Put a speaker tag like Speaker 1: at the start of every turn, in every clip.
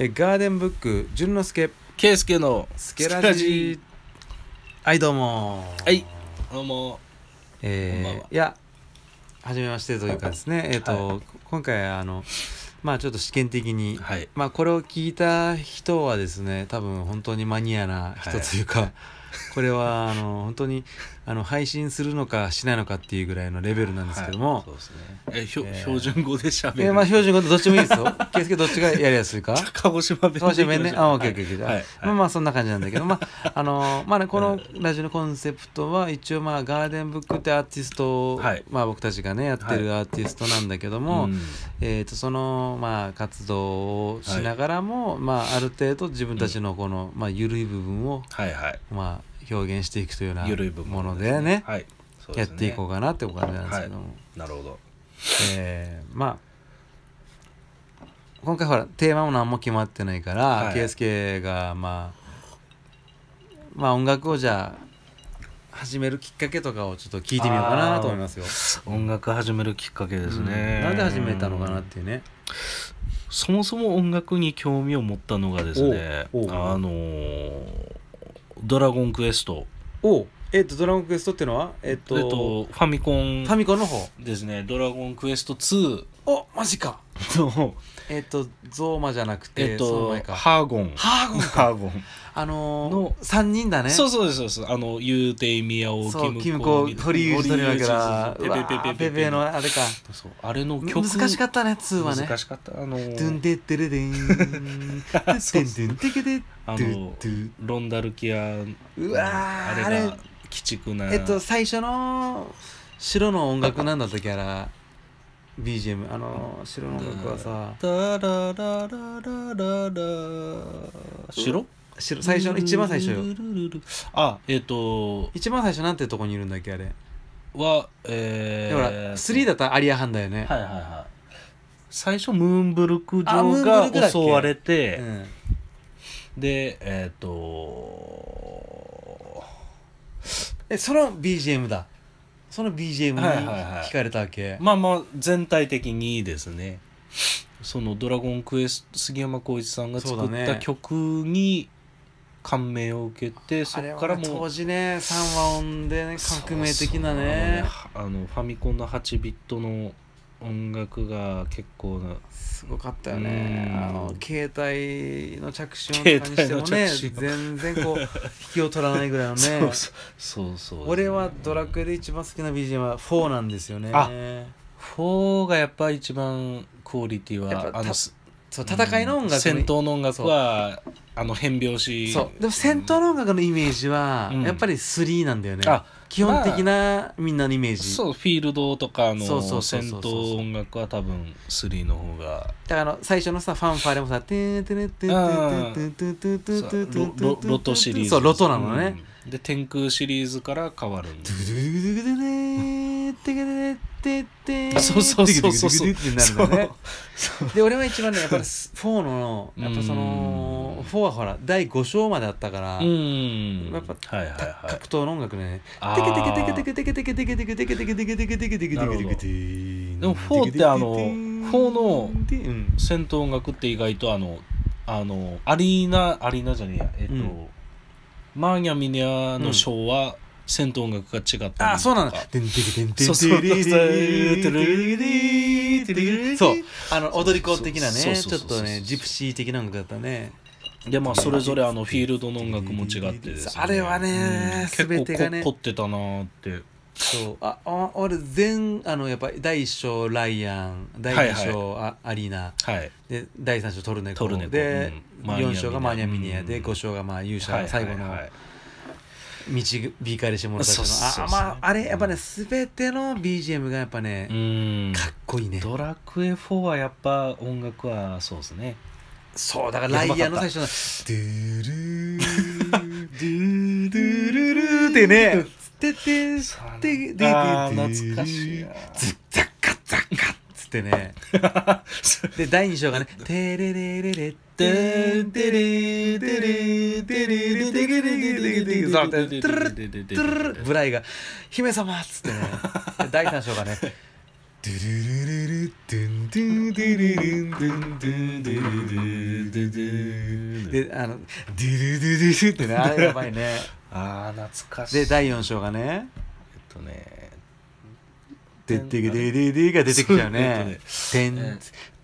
Speaker 1: えガーデンブック淳之介。
Speaker 2: 圭介の
Speaker 1: スケラジ。はいどうも。
Speaker 2: はい。どうも。
Speaker 1: えー
Speaker 2: い
Speaker 1: や初めましてというかですね。えっ、と、
Speaker 2: は
Speaker 1: 今回あのまあちょっと試験的に、
Speaker 2: はい。
Speaker 1: まあこれを聞いた人はですね多分本当にマニアな人というか、これはあの本当にあの配信するのかしないのかっていうぐらいのレベルなんですけども、
Speaker 2: はい。そうですね。えひょ
Speaker 1: えー。
Speaker 2: 標準語で喋る、
Speaker 1: えーまあ標準語でどっちもいいですよ。圭介どっちがやりやすいか？
Speaker 2: 鹿児島弁で
Speaker 1: 鹿児島弁ね。あ、オッケーオッケーオッケー。
Speaker 2: はい。はい。
Speaker 1: まあまあそんな感じなんだけど、まあ、あのまあね、このラジオのコンセプトは一応まあガーデンブックってアーティストを、
Speaker 2: はい。
Speaker 1: まあ僕たちがね、やってるアーティストなんだけども、
Speaker 2: うん。
Speaker 1: えっ、と、そのまあ活動をしながらも、まあある程度自分たちのこの、まあ緩い部分を、
Speaker 2: はいはい。
Speaker 1: まあ表現していくというようなものでね、
Speaker 2: はい。
Speaker 1: やっていこうかなってお感じなんですけども。
Speaker 2: なるほど。
Speaker 1: えーまあ今回ほらテーマも何も決まってないから
Speaker 2: はい。
Speaker 1: 圭介、がまあまあ音楽をじゃあ始めるきっかけとかをちょっと聞いてみようかなと思いますよ。
Speaker 2: 音楽始めるきっかけです
Speaker 1: うん。
Speaker 2: ね、
Speaker 1: なんで始めたのかなっていうね。
Speaker 2: そもそも音楽に興味を持ったのがですねあのードラゴンクエスト」
Speaker 1: おえっ、と、ドラゴンクエストっていうのはえっ、
Speaker 2: えと、っと、ファミコン
Speaker 1: ファミコンの方。
Speaker 2: ですね「ドラゴンクエスト2
Speaker 1: おマジか。」
Speaker 2: の、
Speaker 1: えっ、と、ゾーマじゃなくて、
Speaker 2: えっ
Speaker 1: そ
Speaker 2: と。ハーゴン
Speaker 1: ハーゴン。
Speaker 2: ハーゴン
Speaker 1: あの
Speaker 2: の、
Speaker 1: 3人だね。
Speaker 2: そうそうですそうですあのゆうていみやお
Speaker 1: そうキム
Speaker 2: コ、
Speaker 1: 堀井ゆうじとりわけだ。
Speaker 2: うわーペペペ
Speaker 1: のあれか。
Speaker 2: そうあれの曲
Speaker 1: 難しかったね、2はね。
Speaker 2: 難しかったあの
Speaker 1: ド ゥンデッデレデン。ドゥンデンデンデッあ
Speaker 2: のロンダルキア
Speaker 1: うわー
Speaker 2: あれ
Speaker 1: あれ
Speaker 2: が鬼畜な。
Speaker 1: えっと最初の白の音楽なんだったっけあら BGM あの白の音楽はさ。
Speaker 2: ダララララララ白？
Speaker 1: 白最初の一番最初よ。
Speaker 2: あえっと
Speaker 1: 一番最初なんてとこにいるんだっけあれ。
Speaker 2: はえー
Speaker 1: でほら3だったらアリアハンだよね。
Speaker 2: はいはいはい。最初ムーンブルク城が襲われ
Speaker 1: う
Speaker 2: て、
Speaker 1: ん
Speaker 2: でえっ、と
Speaker 1: えその BGM だ。その BGM に
Speaker 2: はいはいはい。
Speaker 1: 聞かれたわけ。
Speaker 2: まあまあ全体的にですね。その「ドラゴンクエスト」杉山浩一さんが作った曲に感銘を受けてそ
Speaker 1: あれ
Speaker 2: こからもう
Speaker 1: はね当時ね3和音でね革命的なね。
Speaker 2: ねあのファミコンの8ビットの音楽が結構な
Speaker 1: すごかったよね。
Speaker 2: うん。
Speaker 1: あの携帯の着信音とかにしてもね全然こう引きを取らないぐらいのね。
Speaker 2: そうそう
Speaker 1: 俺はドラクエで一番好きな BGM は4なんですよね。
Speaker 2: あ4がやっぱ一番クオリティはあのす
Speaker 1: そう戦いの音楽の
Speaker 2: 戦闘の音楽はあの変拍子。
Speaker 1: そう。でも戦闘の音楽のイメージは
Speaker 2: うん。
Speaker 1: やっぱり3なんだよね、
Speaker 2: あ
Speaker 1: 基本的なみんなのイメージ、
Speaker 2: そうフィールドとかの戦闘音楽は多分3の方が。
Speaker 1: だから最初のさファンファーレもさ「テンテンテンテンテンテンテンテンテンテンテンテンテン
Speaker 2: ロロロトシリーズ
Speaker 1: そうロトなのね、
Speaker 2: うんで天空シリーズから変わるんで
Speaker 1: ドゥドゥドゥドゥドゥドゥテケテテテ
Speaker 2: そう。そうそうそうそう
Speaker 1: テケテケテテテってなるんだよねで俺は一番ねやっぱり4のやっぱその4はほら第5章まであったから、
Speaker 2: うん。
Speaker 1: やっぱ格闘の音楽ね。
Speaker 2: あ
Speaker 1: テケテ
Speaker 2: ー
Speaker 1: ケテケテケテケテケテケテケテケテケテケテケテケテケテケテ
Speaker 2: でも4ってあの4の
Speaker 1: うん
Speaker 2: 戦闘音楽って意外とあのあのアリーナアリーナじゃねえやえっと、
Speaker 1: うん
Speaker 2: マーニャミニャのショーは戦闘音楽が違ったりとか。
Speaker 1: あそうなんだテンテケテンテン
Speaker 2: そうそう
Speaker 1: テレレレレレそうあの踊り子的なねちょっとねジプシー的な音楽だったね
Speaker 2: でまあそれぞれあのフィールドの音楽も違ってですね
Speaker 1: あれはね
Speaker 2: うん
Speaker 1: 全てがね
Speaker 2: 結構こ凝ってたなーって
Speaker 1: そうああ俺全あのやっぱり第一章ライアン第二章あアリーナ
Speaker 2: はい
Speaker 1: で第三章トルネコ
Speaker 2: トルネコ
Speaker 1: で
Speaker 2: うん
Speaker 1: 4章がマーニャミニアで
Speaker 2: うん
Speaker 1: 5章がまあ勇者
Speaker 2: はい
Speaker 1: 最後の
Speaker 2: はいはい
Speaker 1: 導かれしてもらった人の。あまああれやっぱね全ての BGM がやっぱね
Speaker 2: うん。
Speaker 1: かっこいいね。
Speaker 2: ドラクエ4はやっぱ音楽はそうですね。
Speaker 1: そうだからライアンの最初の「ドゥルードゥドゥルルー」ってねつってて
Speaker 2: そう
Speaker 1: でで
Speaker 2: あー懐かしいな
Speaker 1: ズッザッカザッカっつってねで第二章がね「テレレレレテンテレテレテレテレテレテレそのてトゥルルトゥルルブライが「姫様」っつってね第三章がね「ドゥルルルルドゥンドゥンドゥルルンドゥンドゥンドゥルルルドゥン」であの「ドゥルルルル」ってねあれやばいね
Speaker 2: あー懐かしい
Speaker 1: で第四章がね
Speaker 2: えっとね「
Speaker 1: でってけででで」が出てきちゃうね「てん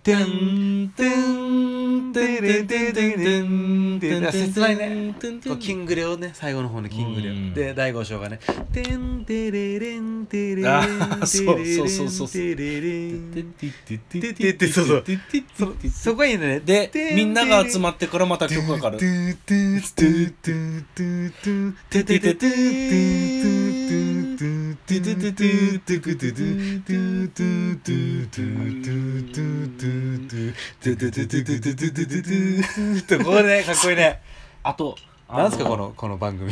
Speaker 1: てんてんてれてててんてんてんテなテねテングレをテ最テのテのテングレをで第5章がねてんてれれんてれれん
Speaker 2: そうそうそうそう
Speaker 1: てれれん
Speaker 2: て
Speaker 1: てててそうそうそこがいいね
Speaker 2: でみんなが集まってからまた曲がかかる
Speaker 1: てててててててててててててててってここねかっこいいね
Speaker 2: あと
Speaker 1: なん。すかこのこの番組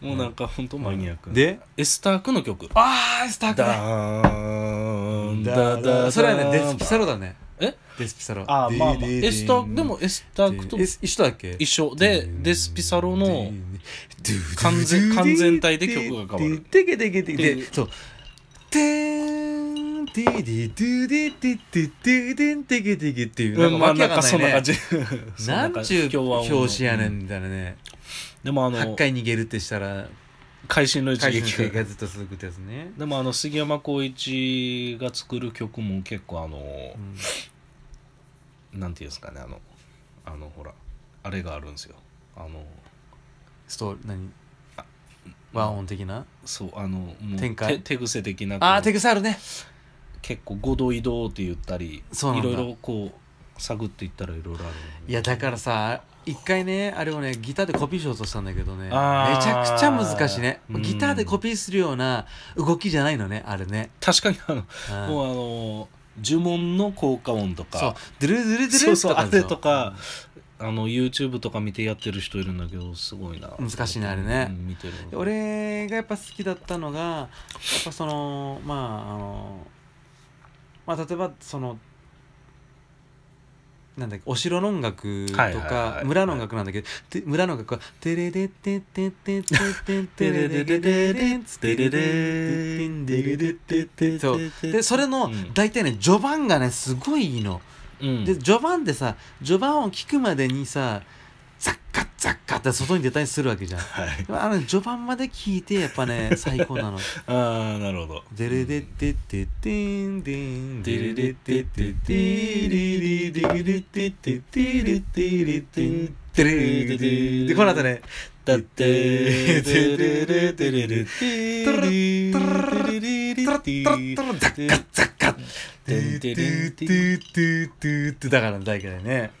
Speaker 2: もうなん。かほん。とマニアック
Speaker 1: で
Speaker 2: エスタークの曲
Speaker 1: ああエスタークだ
Speaker 2: ーンダーダー
Speaker 1: それはねデスピサロだね
Speaker 2: え？
Speaker 1: デスピサロ。
Speaker 2: あまあまあ。エスタでもエスタクと
Speaker 1: 一緒だっけ？
Speaker 2: 一緒。でデスピサロの完全完全体で曲が変わる。
Speaker 1: でけてけてけてそう。テーんてーでーでーでーでーでーでーでーィけてけっていう
Speaker 2: なんかまあ
Speaker 1: わけなわんか
Speaker 2: かそんんなない感ねじそ
Speaker 1: なんちゅう表紙やねんみたいなね
Speaker 2: でもあ
Speaker 1: 8の回逃げるってしたら
Speaker 2: 会心の一
Speaker 1: 回
Speaker 2: 撃戦
Speaker 1: がずっと続くでてやつね
Speaker 2: でもあの杉山浩一が作る曲も結構あの、うん何て言うんですかねあのあのほらあれがあるんですよ。あの
Speaker 1: ストーリー何？和音的な？
Speaker 2: そうあのもう
Speaker 1: 展開？
Speaker 2: 手手癖的な
Speaker 1: ああ手癖あるね。
Speaker 2: 結構五度移動って言ったり
Speaker 1: そうないんだ。
Speaker 2: ろいろこう探っていったらいろいろある
Speaker 1: いやだからさ一回ねあれをねギターでコピーしようとしたんだけどねめちゃくちゃ難しいね。ギターでコピーするような動きじゃないのねあれね。
Speaker 2: 確かにあの、もうあの呪文の効果音とか
Speaker 1: ドゥルドゥルドゥルとかあ
Speaker 2: れとか、あの YouTube とか見てやってる人いるんだけどすごいな。
Speaker 1: 難しいなあれね、
Speaker 2: うん、見てる
Speaker 1: 俺がやっぱ好きだったのがやっぱそのまああのまあ例えばそのなんだっけお城の音楽とか村の音楽なんだけど村の音楽は「テレレテテテテテテレレレレレンツテレレレレレテテ」そでそれの大体ね序盤がねすごいいいの。で序盤でさ序盤を聞くまでにさザッカって外に出たりするわけじゃん、
Speaker 2: はい、
Speaker 1: あの序盤まで聞いてやっぱね 最高なの。
Speaker 2: ああなるほど「
Speaker 1: デレデテテテンデンデレデテテテレレレレテテテレテレテンテレレレでこの後ね「
Speaker 2: タッテテレレテレレテ
Speaker 1: トロットロットロットロットロッザッカザッカ」「テテテテテテ」だから大嫌いね。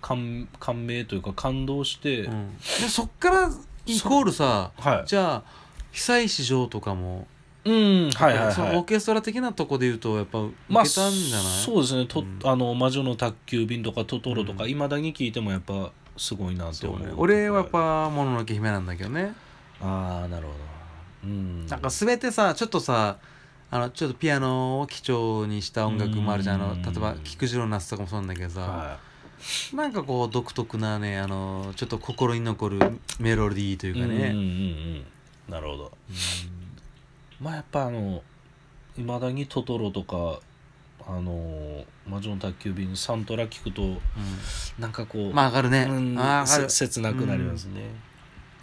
Speaker 2: 感感銘というか感動して、
Speaker 1: うん。でそっからイコールさ
Speaker 2: はい。
Speaker 1: じゃあ久石譲とかも
Speaker 2: うんはいはい
Speaker 1: そのオー
Speaker 2: はい
Speaker 1: ケストラ的なとこで言うとやっぱ受
Speaker 2: まあ
Speaker 1: けたんじゃない、
Speaker 2: そうですね。と、
Speaker 1: うん。
Speaker 2: あの魔女の宅急便とかトトロとか
Speaker 1: うん
Speaker 2: いま、未だに聞いてもやっぱすごいなって
Speaker 1: そう。
Speaker 2: 思う
Speaker 1: ね。俺はやっぱ「もののけ姫」なんだけどね。
Speaker 2: ああなるほど。うん。
Speaker 1: なんか全てさちょっとさあのちょっとピアノを基調にした音楽もあるじゃんあの
Speaker 2: うん。
Speaker 1: 例えば菊次郎の夏とかもそうなんだけどさ、
Speaker 2: は
Speaker 1: なんかこう独特なねあのちょっと心に残るメロディーとい
Speaker 2: ううんうんうんう
Speaker 1: ね、
Speaker 2: ん。なるほど。まあやっぱあのいまだにトトロとかあの魔女の宅急便サントラ聞くと
Speaker 1: うん。
Speaker 2: なんかこう、
Speaker 1: まあ上がるね、
Speaker 2: うん
Speaker 1: あー上がる。
Speaker 2: せ切なくなりますね、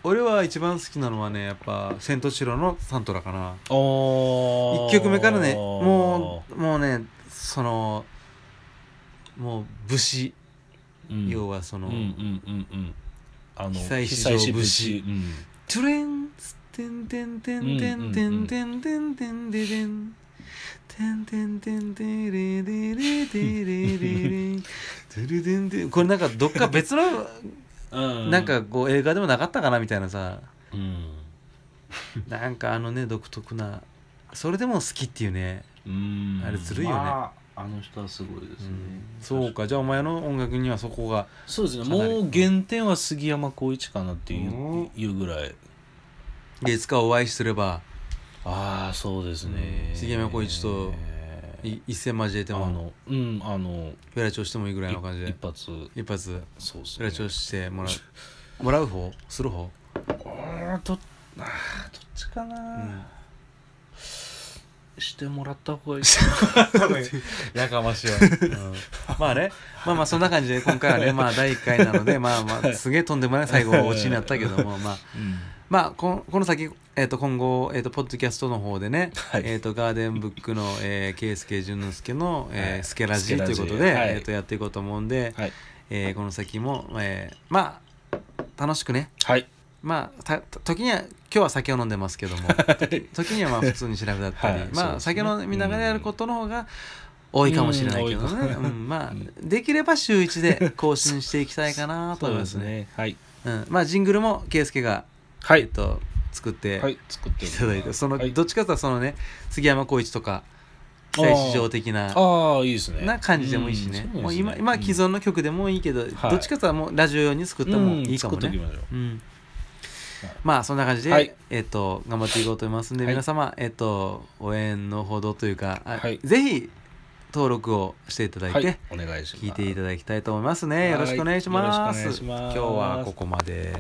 Speaker 1: 俺は一番好きなのはねやっぱ「千と千尋」のサントラかな。
Speaker 2: お
Speaker 1: 1曲目からねもうもうねそのもう節、
Speaker 2: うん、
Speaker 1: 要はその、
Speaker 2: あの
Speaker 1: 久石譲
Speaker 2: 久石
Speaker 1: 節。
Speaker 2: うん。
Speaker 1: トゥレンテンテンテンテンテンテンテンテンテンテンテンテンテンレレレレレレレトゥルデンテンこれなんかどっか別の
Speaker 2: うん
Speaker 1: なんかこう映画でもなかったかなみたいなさ
Speaker 2: うん
Speaker 1: なんかあのね独特なそれでも好きっていうね
Speaker 2: うん
Speaker 1: あれずるいよね
Speaker 2: まあ、あの人はすごいですね、
Speaker 1: そうか。じゃあお前の音楽にはそこが
Speaker 2: そうですね。もう原点は杉山浩一かなっていう,、
Speaker 1: うん。
Speaker 2: いうぐらい。
Speaker 1: いつかお会いすれば
Speaker 2: ああそうですね、
Speaker 1: うん杉山浩一とい一戦交えても
Speaker 2: あのうんあの
Speaker 1: フェラチョしてもいいぐらいの感じで。
Speaker 2: 一発。
Speaker 1: 一発。
Speaker 2: そう
Speaker 1: フェラチョしてもらうもらう方？する方？
Speaker 2: あどあーどっちかな、
Speaker 1: ん
Speaker 2: してもらった方がいい。
Speaker 1: やかましいわ、うん。まあね。まあまあそんな感じで今回はねまあ第1回なのでまあまあすげえとんでもない最後オチになったけどもまあ。
Speaker 2: うん。
Speaker 1: まあここの先、えー、と今後、えー、とポッドキャストの方でね、
Speaker 2: はい。
Speaker 1: えー、とガーデンブックの、えー、圭介淳之介の、えー
Speaker 2: はい。
Speaker 1: スケラジ
Speaker 2: スケラジ
Speaker 1: ということで、
Speaker 2: はい。
Speaker 1: えー、とやっていこうと思うんで、
Speaker 2: はい。
Speaker 1: えーこの先も、えーまあ楽しくね。
Speaker 2: はい
Speaker 1: まあた時には今日は酒を飲んでますけども時時にはまあ普通に調べだったり、
Speaker 2: はい。
Speaker 1: まあ、酒飲みながらやることの方が多いかもしれないけどね、
Speaker 2: うん
Speaker 1: うんまあできれば週1で更新していきたいかなと思いますすね。
Speaker 2: ねはい。
Speaker 1: うん、まあジングルも圭介が、
Speaker 2: はい。
Speaker 1: と作って
Speaker 2: はい作って
Speaker 1: いただいてその、
Speaker 2: はい。
Speaker 1: どっちかというとそのね杉山浩一とか期待市場的な
Speaker 2: ああいいですね。
Speaker 1: な感じでもいいしね,、
Speaker 2: うん
Speaker 1: もう今今既存の曲でもいいけど、
Speaker 2: はい。
Speaker 1: どっちかというともうラジオ用に作ってもいいかもね、
Speaker 2: うんま
Speaker 1: あそんな感じで、
Speaker 2: はい。
Speaker 1: えっ、と頑張っていこうと思いますんで、
Speaker 2: はい。
Speaker 1: 皆様えっ、と応援のほどというか、あ
Speaker 2: はい。
Speaker 1: ぜひ登録をしていただいて、
Speaker 2: はい。お願いします。
Speaker 1: 聞いていただきたいと思いますね。よろしくお願いします。今日はここまで